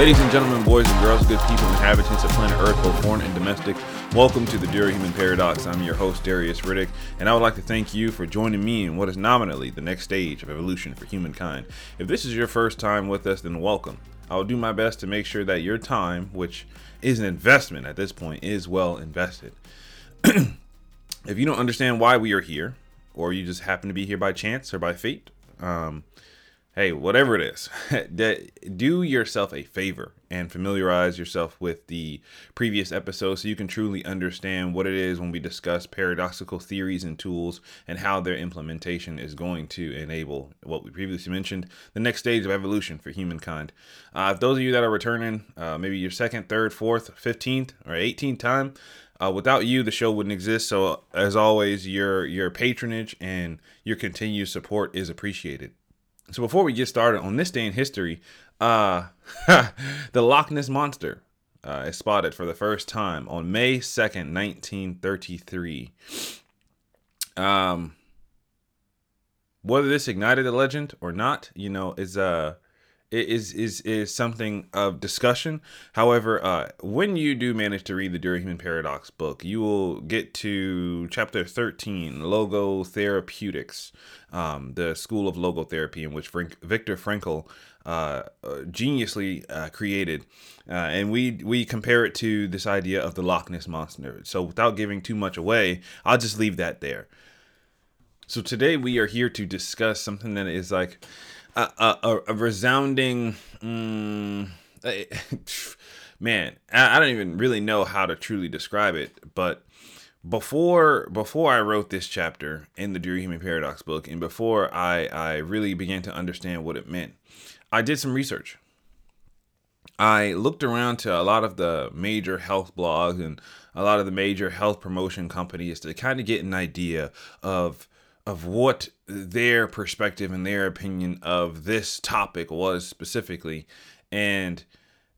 Ladies and gentlemen, boys and girls, good people, inhabitants of planet Earth, both foreign and domestic, welcome to the Dear Human Paradox. I'm your host, Darius Riddick, and I would like to thank you for joining me in what is nominally the next stage of evolution for humankind. If this is your first time with us, then welcome. I will do my best to make sure that your time, which is an investment at this point, is well invested. if you don't understand why we are here, or you just happen to be here by chance or by fate, um, hey, whatever it is, do yourself a favor and familiarize yourself with the previous episodes so you can truly understand what it is when we discuss paradoxical theories and tools and how their implementation is going to enable what we previously mentioned the next stage of evolution for humankind. Uh, if those of you that are returning, uh, maybe your second, third, fourth, 15th, or 18th time, uh, without you, the show wouldn't exist. So, as always, your your patronage and your continued support is appreciated. So before we get started on this day in history, uh, the Loch Ness monster uh, is spotted for the first time on May second, nineteen thirty-three. Um, whether this ignited a legend or not, you know, is uh is is is something of discussion. However, uh, when you do manage to read the Dear Human Paradox book, you will get to chapter thirteen, Logo Therapeutics, um, the School of Logotherapy, in which Frank, Viktor Frankl uh, geniusly uh, created, uh, and we we compare it to this idea of the Loch Ness monster. So, without giving too much away, I'll just leave that there. So today we are here to discuss something that is like a, a, a resounding mm, man I, I don't even really know how to truly describe it but before before I wrote this chapter in the Dear Human Paradox book and before I I really began to understand what it meant I did some research. I looked around to a lot of the major health blogs and a lot of the major health promotion companies to kind of get an idea of of what their perspective and their opinion of this topic was specifically and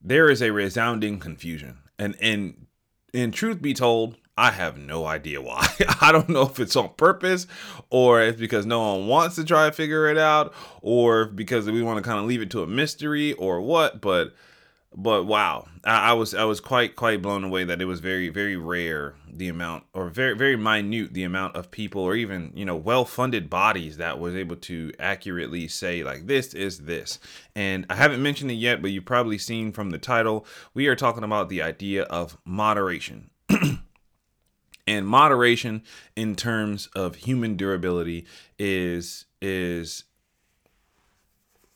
there is a resounding confusion and and in truth be told I have no idea why. I don't know if it's on purpose or it's because no one wants to try to figure it out or because we want to kind of leave it to a mystery or what, but but wow, I, I, was I was quite quite blown away that it was very very rare the amount or very very minute the amount of people or even you know well funded bodies that was able to accurately say like this is this. And I haven't mentioned it yet, but you've probably seen from the title we are talking about the idea of moderation. and moderation in terms of human durability is is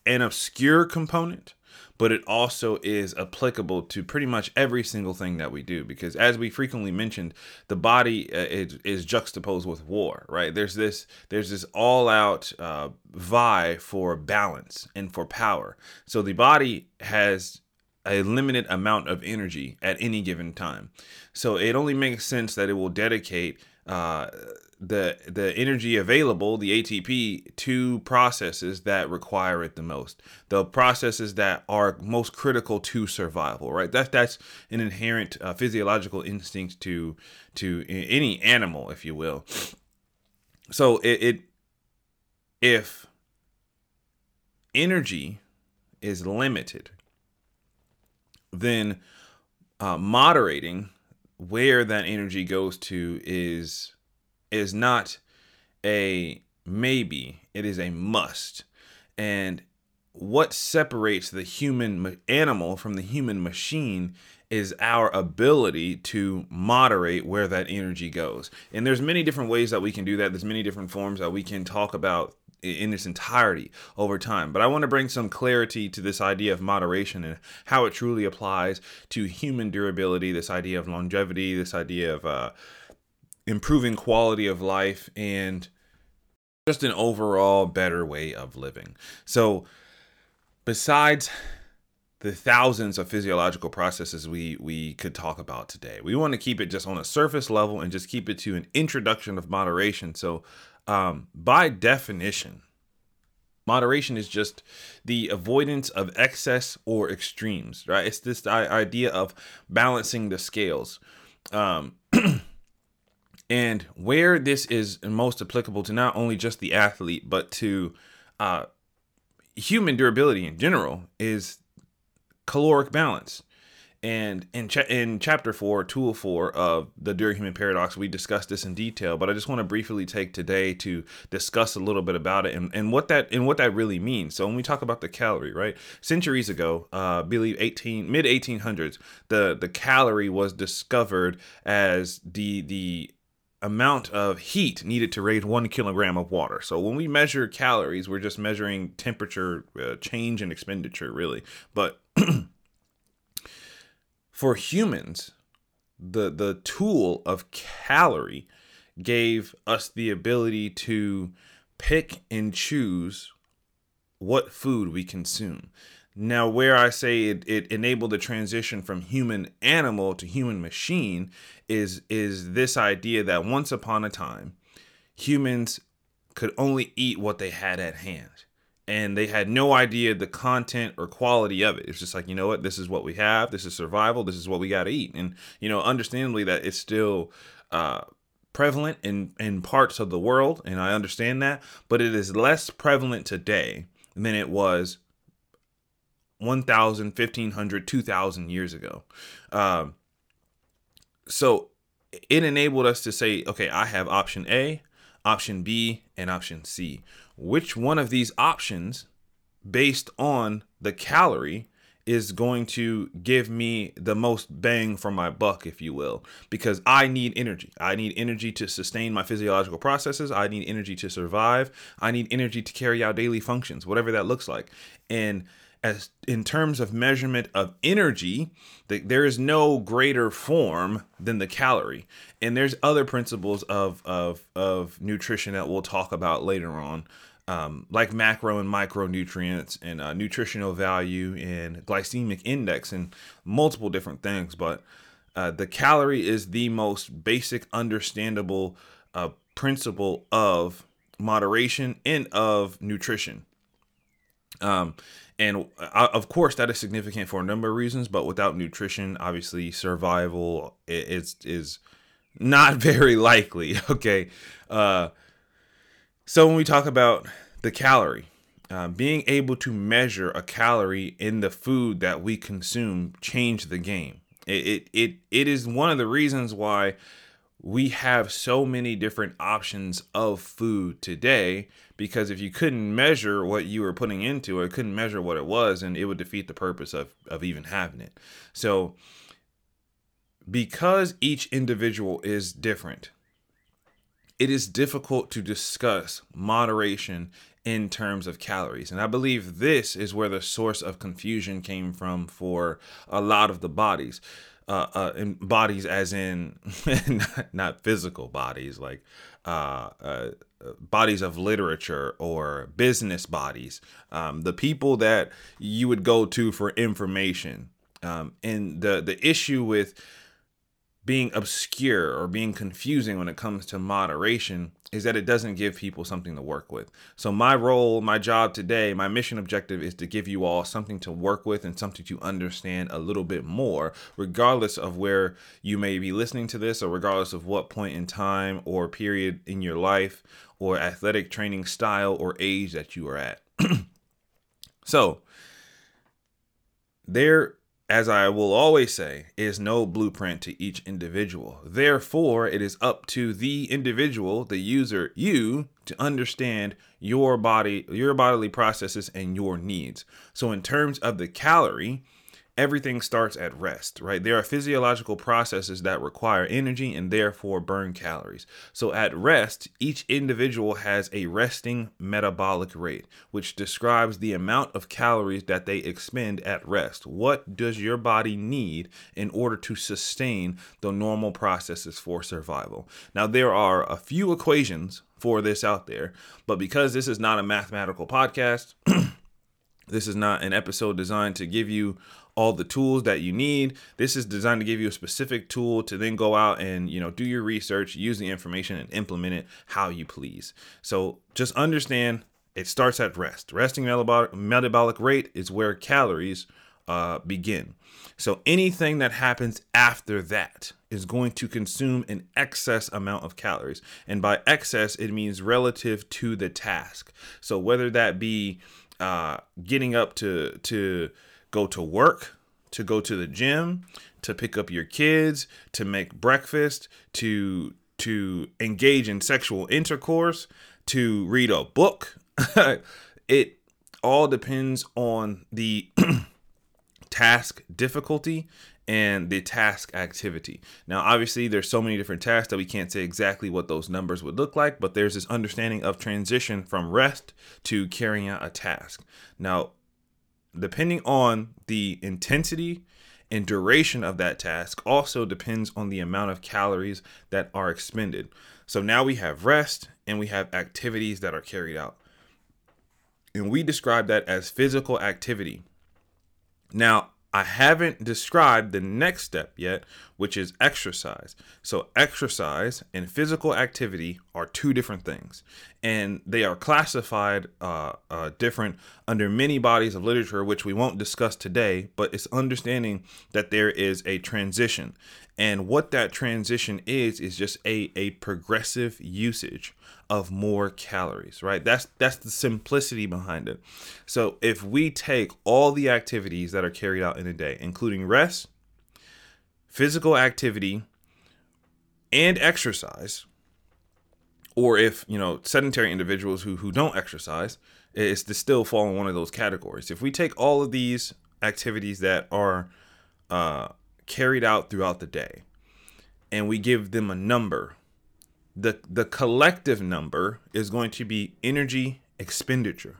an obscure component but it also is applicable to pretty much every single thing that we do because as we frequently mentioned the body uh, is, is, juxtaposed with war right? There's this there's this all out uh, vie for balance and for power. So the body has a limited amount of energy at any given time. So it only makes sense that it will dedicate uh, the the energy available, the ATP, to processes that require it the most. The processes that are most critical to survival. Right. That that's an inherent uh, physiological instinct to to any animal, if you will. So it, it if energy is limited, then uh, moderating where that energy goes to is is not a maybe, it is a must. And what separates the human animal from the human machine is our ability to moderate where that energy goes. And there's many different ways that we can do that. There's many different forms that we can talk about in its entirety over time. But I want to bring some clarity to this idea of moderation and how it truly applies to human durability, this idea of longevity, this idea of uh, improving quality of life and just an overall better way of living. So, besides the thousands of physiological processes we we could talk about today, we want to keep it just on a surface level and just keep it to an introduction of moderation. So, um, by definition, moderation is just the avoidance of excess or extremes, right? It's this idea of balancing the scales. Um, And where this is most applicable to not only just the athlete, but to uh, human durability in general is caloric balance. And in in chapter four, tool four of the Human Paradox, we discussed this in detail. But I just want to briefly take today to discuss a little bit about it and, and what that and what that really means. So when we talk about the calorie, right? Centuries ago, uh, I believe eighteen mid eighteen hundreds, the the calorie was discovered as the the amount of heat needed to raise one kilogram of water. So when we measure calories, we're just measuring temperature uh, change and expenditure, really. But for humans, the the tool of calorie gave us the ability to pick and choose what food we consume. Now, where I say it, it enabled the transition from human animal to human machine is is this idea that once upon a time, humans could only eat what they had at hand. And they had no idea the content or quality of it. It's just like, you know what, this is what we have, this is survival, this is what we gotta eat. And, you know, understandably that it's still uh prevalent in, in parts of the world, and I understand that, but it is less prevalent today than it was 1,000, 1,500, 2,000 years ago. Um, so it enabled us to say, okay, I have option A, option B, and option C. Which one of these options, based on the calorie, is going to give me the most bang for my buck, if you will, because I need energy. I need energy to sustain my physiological processes. I need energy to survive. I need energy to carry out daily functions, whatever that looks like. And as in terms of measurement of energy, there is no greater form than the calorie. And there's other principles of of of nutrition that we'll talk about later on um, like macro and micronutrients and uh, nutritional value and glycemic index and multiple different things. But uh, the calorie is the most basic, understandable uh, principle of moderation and of nutrition. Um, and uh, of course, that is significant for a number of reasons. But without nutrition, obviously, survival is is not very likely. Okay. Uh, so when we talk about the calorie, uh, being able to measure a calorie in the food that we consume change the game. It, it it it is one of the reasons why we have so many different options of food today because if you couldn't measure what you were putting into it, couldn't measure what it was, and it would defeat the purpose of of even having it. So because each individual is different, it is difficult to discuss moderation in terms of calories. And I believe this is where the source of confusion came from for a lot of the bodies. Uh, uh, bodies as in not, not, physical bodies like uh, uh, bodies of literature or business bodies um, the people that you would go to for information um, and the the issue with being obscure or being confusing when it comes to moderation is that it doesn't give people something to work with. So, my role, my job today, my mission objective is to give you all something to work with and something to understand a little bit more, regardless of where you may be listening to this or regardless of what point in time or period in your life or athletic training style or age that you are at. so, there as I will always say, is no blueprint to each individual. Therefore, it is up to the individual, the user, you, to understand your body, your bodily processes, and your needs. So, in terms of the calorie, everything starts at rest, right? There are physiological processes that require energy and therefore burn calories. So at rest, each individual has a resting metabolic rate, which describes the amount of calories that they expend at rest. What does your body need in order to sustain the normal processes for survival? Now, there are a few equations for this out there, but because this is not a mathematical podcast, this is not an episode designed to give you all the tools that you need. This is designed to give you a specific tool to then go out and, you know, do your research, use the information and implement it how you please. So just understand it starts at rest. Resting metabolic, metabolic rate is where calories uh, begin. So anything that happens after that is going to consume an excess amount of calories. And by excess, it means relative to the task. So whether that be uh, getting up to to go to work to go to the gym, to pick up your kids, to make breakfast, to to engage in sexual intercourse, to read a book. it all depends on the task difficulty and the task activity. Now, obviously, there's so many different tasks that we can't say exactly what those numbers would look like, but there's this understanding of transition from rest to carrying out a task. Now, depending on the intensity and duration of that task also depends on the amount of calories that are expended. So now we have rest and we have activities that are carried out. And we describe that as physical activity. Now, I haven't described the next step yet, which is exercise. So, exercise and physical activity are two different things, and they are classified uh, uh, different under many bodies of literature, which we won't discuss today. But it's understanding that there is a transition, and what that transition is is just a a progressive usage of more calories, right? That's that's the simplicity behind it. So if we take all the activities that are carried out in a day, including rest, physical activity, and exercise, or if you know sedentary individuals who who don't exercise, it's to still fall in one of those categories. If we take all of these activities that are uh, carried out throughout the day, and we give them a number the the collective number is going to be energy expenditure.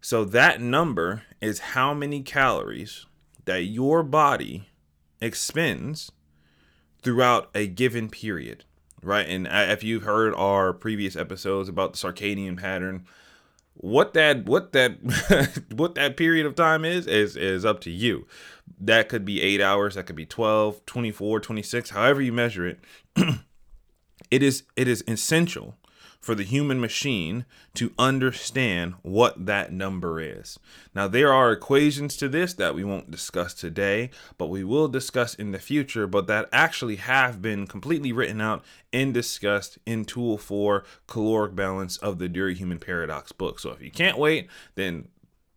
So that number is how many calories that your body expends throughout a given period, right? And if you've heard our previous episodes about the circadian pattern, what that what that what that period of time is is is up to you. That could be 8 hours, that could be 12, 24, 26, however you measure it. It is it is essential for the human machine to understand what that number is. Now, there are equations to this that we won't discuss today, but we will discuss in the future, but that actually have been completely written out and discussed in Tool 4 Caloric Balance of the Dear Human Paradox book. So if you can't wait, then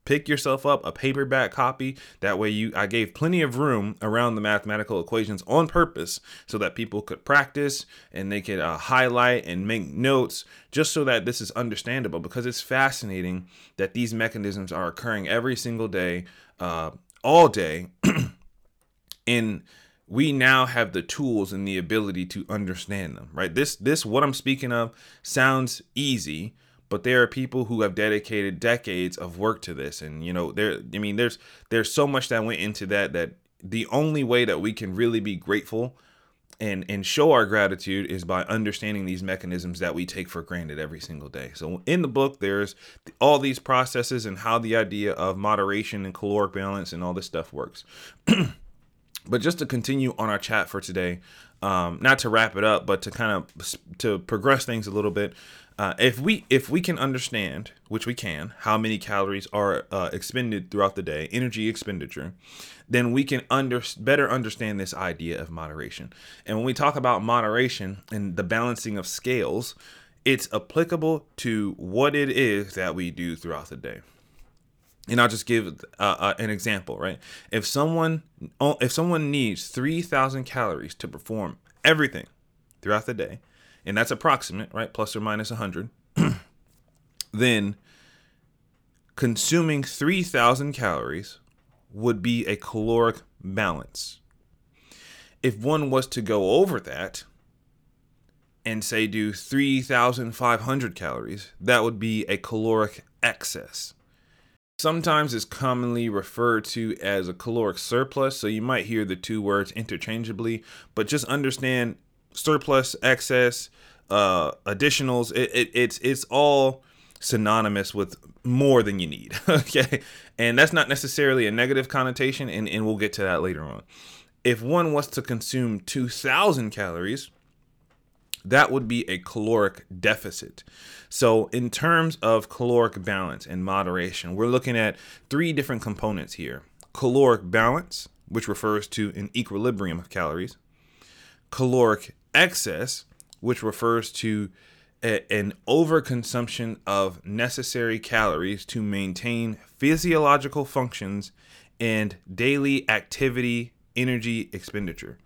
pick yourself up a paperback copy. That way you i gave plenty of room around the mathematical equations on purpose so that people could practice and they could uh, highlight and make notes just so that this is understandable because it's fascinating that these mechanisms are occurring every single day uh, all day. And we now have the tools and the ability to understand them right? This this what i'm speaking of sounds easy but there are people who have dedicated decades of work to this and you know there i mean there's there's so much that went into that that the only way that we can really be grateful and and show our gratitude is by understanding these mechanisms that we take for granted every single day. So in the book there's all these processes and how the idea of moderation and caloric balance and all this stuff works. but just to continue on our chat for today, um, not to wrap it up, but to kind of to progress things a little bit. Uh, if we if we can understand, which we can, how many calories are uh, expended throughout the day, energy expenditure, then we can under better understand this idea of moderation. And when we talk about moderation and the balancing of scales, it's applicable to what it is that we do throughout the day. And I'll just give uh, uh an example, right? If someone if someone needs three thousand calories to perform everything throughout the day and that's approximate, right? Plus or minus 100, then consuming 3,000 calories would be a caloric balance. If one was to go over that and say do 3,500 calories, that would be a caloric excess. Sometimes it's commonly referred to as a caloric surplus, so you might hear the two words interchangeably, but just understand surplus, excess, uh, additionals. It, it, it's it's all synonymous with more than you need. okay, and that's not necessarily a negative connotation, and and we'll get to that later on. If one was to consume two thousand calories, that would be a caloric deficit. So, in terms of caloric balance and moderation, we're looking at three different components here caloric balance, which refers to an equilibrium of calories, caloric excess, which refers to a, an overconsumption of necessary calories to maintain physiological functions and daily activity energy expenditure.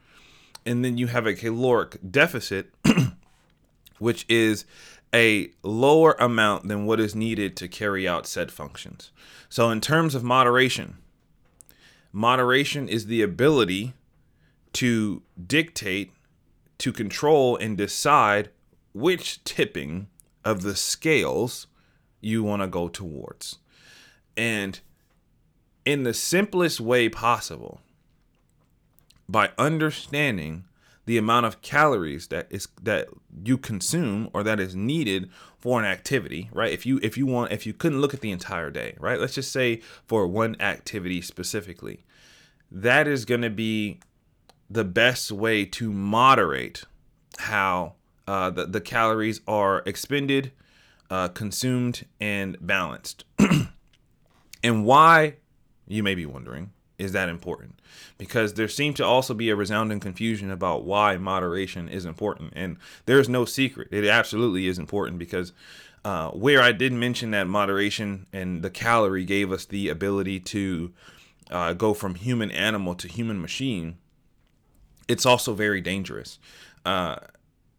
And then you have a caloric deficit, which is a lower amount than what is needed to carry out said functions. So, in terms of moderation, moderation is the ability to dictate, to control, and decide which tipping of the scales you want to go towards. And in the simplest way possible, by understanding the amount of calories that is that you consume or that is needed for an activity right? If you if you want if you couldn't look at the entire day right? Let's just say for one activity specifically. That is going to be the best way to moderate how uh, the, the calories are expended uh, consumed and balanced. And why you may be wondering is that important? Because there seemed to also be a resounding confusion about why moderation is important and there's no secret. It absolutely is important because uh, where i did mention that moderation and the calorie gave us the ability to uh, go from human animal to human machine it's also very dangerous. Uh,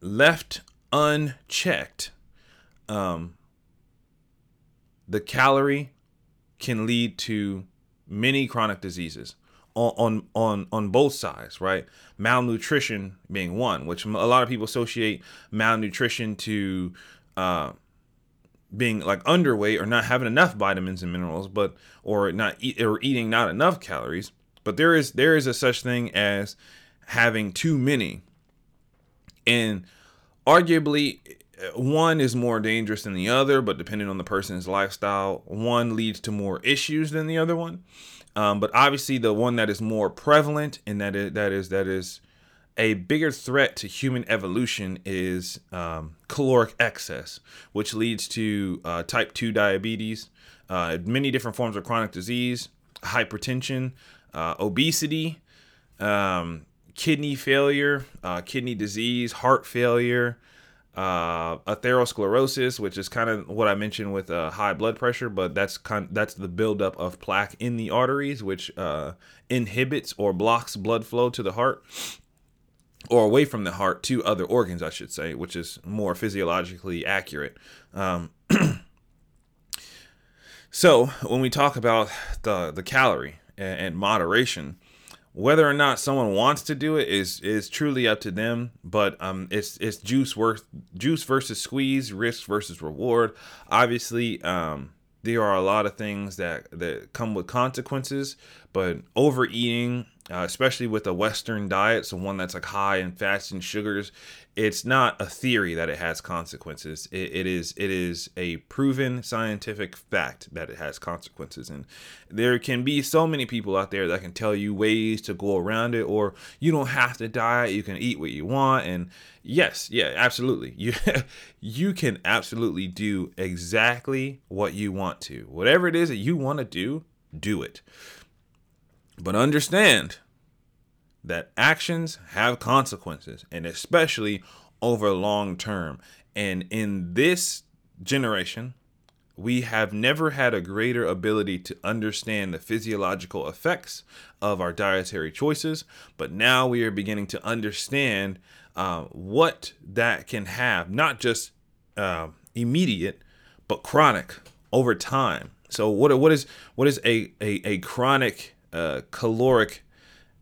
left unchecked um, the calorie can lead to many chronic diseases on on on, on both sides, right? Malnutrition being one, which a lot of people associate malnutrition to uh, being like underweight or not having enough vitamins and minerals, but or not or eating not enough calories. But there is there is a such thing as having too many, and arguably one is more dangerous than the other, but depending on the person's lifestyle, one leads to more issues than the other one. Um, but obviously, the one that is more prevalent and that is that is that is a bigger threat to human evolution is um, caloric excess, which leads to uh, type two diabetes, uh, many different forms of chronic disease, hypertension, uh, obesity, um, kidney failure, uh, kidney disease, heart failure uh, atherosclerosis, which is kind of what I mentioned with uh, high blood pressure, but that's kind that's the buildup of plaque in the arteries, which uh, inhibits or blocks blood flow to the heart or away from the heart to other organs, I should say, which is more physiologically accurate. Um, so when we talk about the the calorie and, and moderation, whether or not someone wants to do it is is truly up to them but um it's it's juice worth juice versus squeeze risk versus reward. Obviously um there are a lot of things that that come with consequences but overeating uh, especially with a western diet so one that's like high in fats and sugars it's not a theory that it has consequences. It, it is it is a proven scientific fact that it has consequences, and there can be so many people out there that can tell you ways to go around it, or you don't have to diet. You can eat what you want, and yes, yeah, absolutely, you you can absolutely do exactly what you want to. Whatever it is that you want to do, do it. But understand that actions have consequences and especially over long term. And in this generation, we have never had a greater ability to understand the physiological effects of our dietary choices, but now we are beginning to understand uh, what that can have, not just uh, immediate, but chronic over time. So, what what is what is a a, a chronic uh, caloric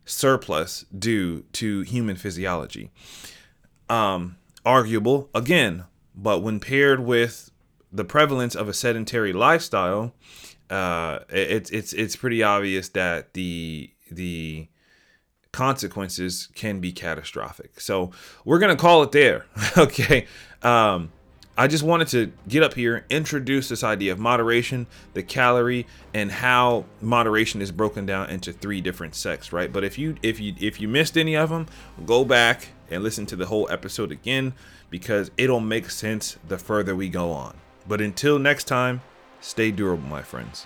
surplus due to human physiology. Um, arguable again, but when paired with the prevalence of a sedentary lifestyle, uh, it's it's it's pretty obvious that the the consequences can be catastrophic. So we're gonna call it there. okay. Um, I just wanted to get up here, introduce this idea of moderation, the calorie, and how moderation is broken down into three different sects, right? But if you if you if you missed any of them, go back and listen to the whole episode again because it'll make sense the further we go on. But until next time, stay durable, my friends.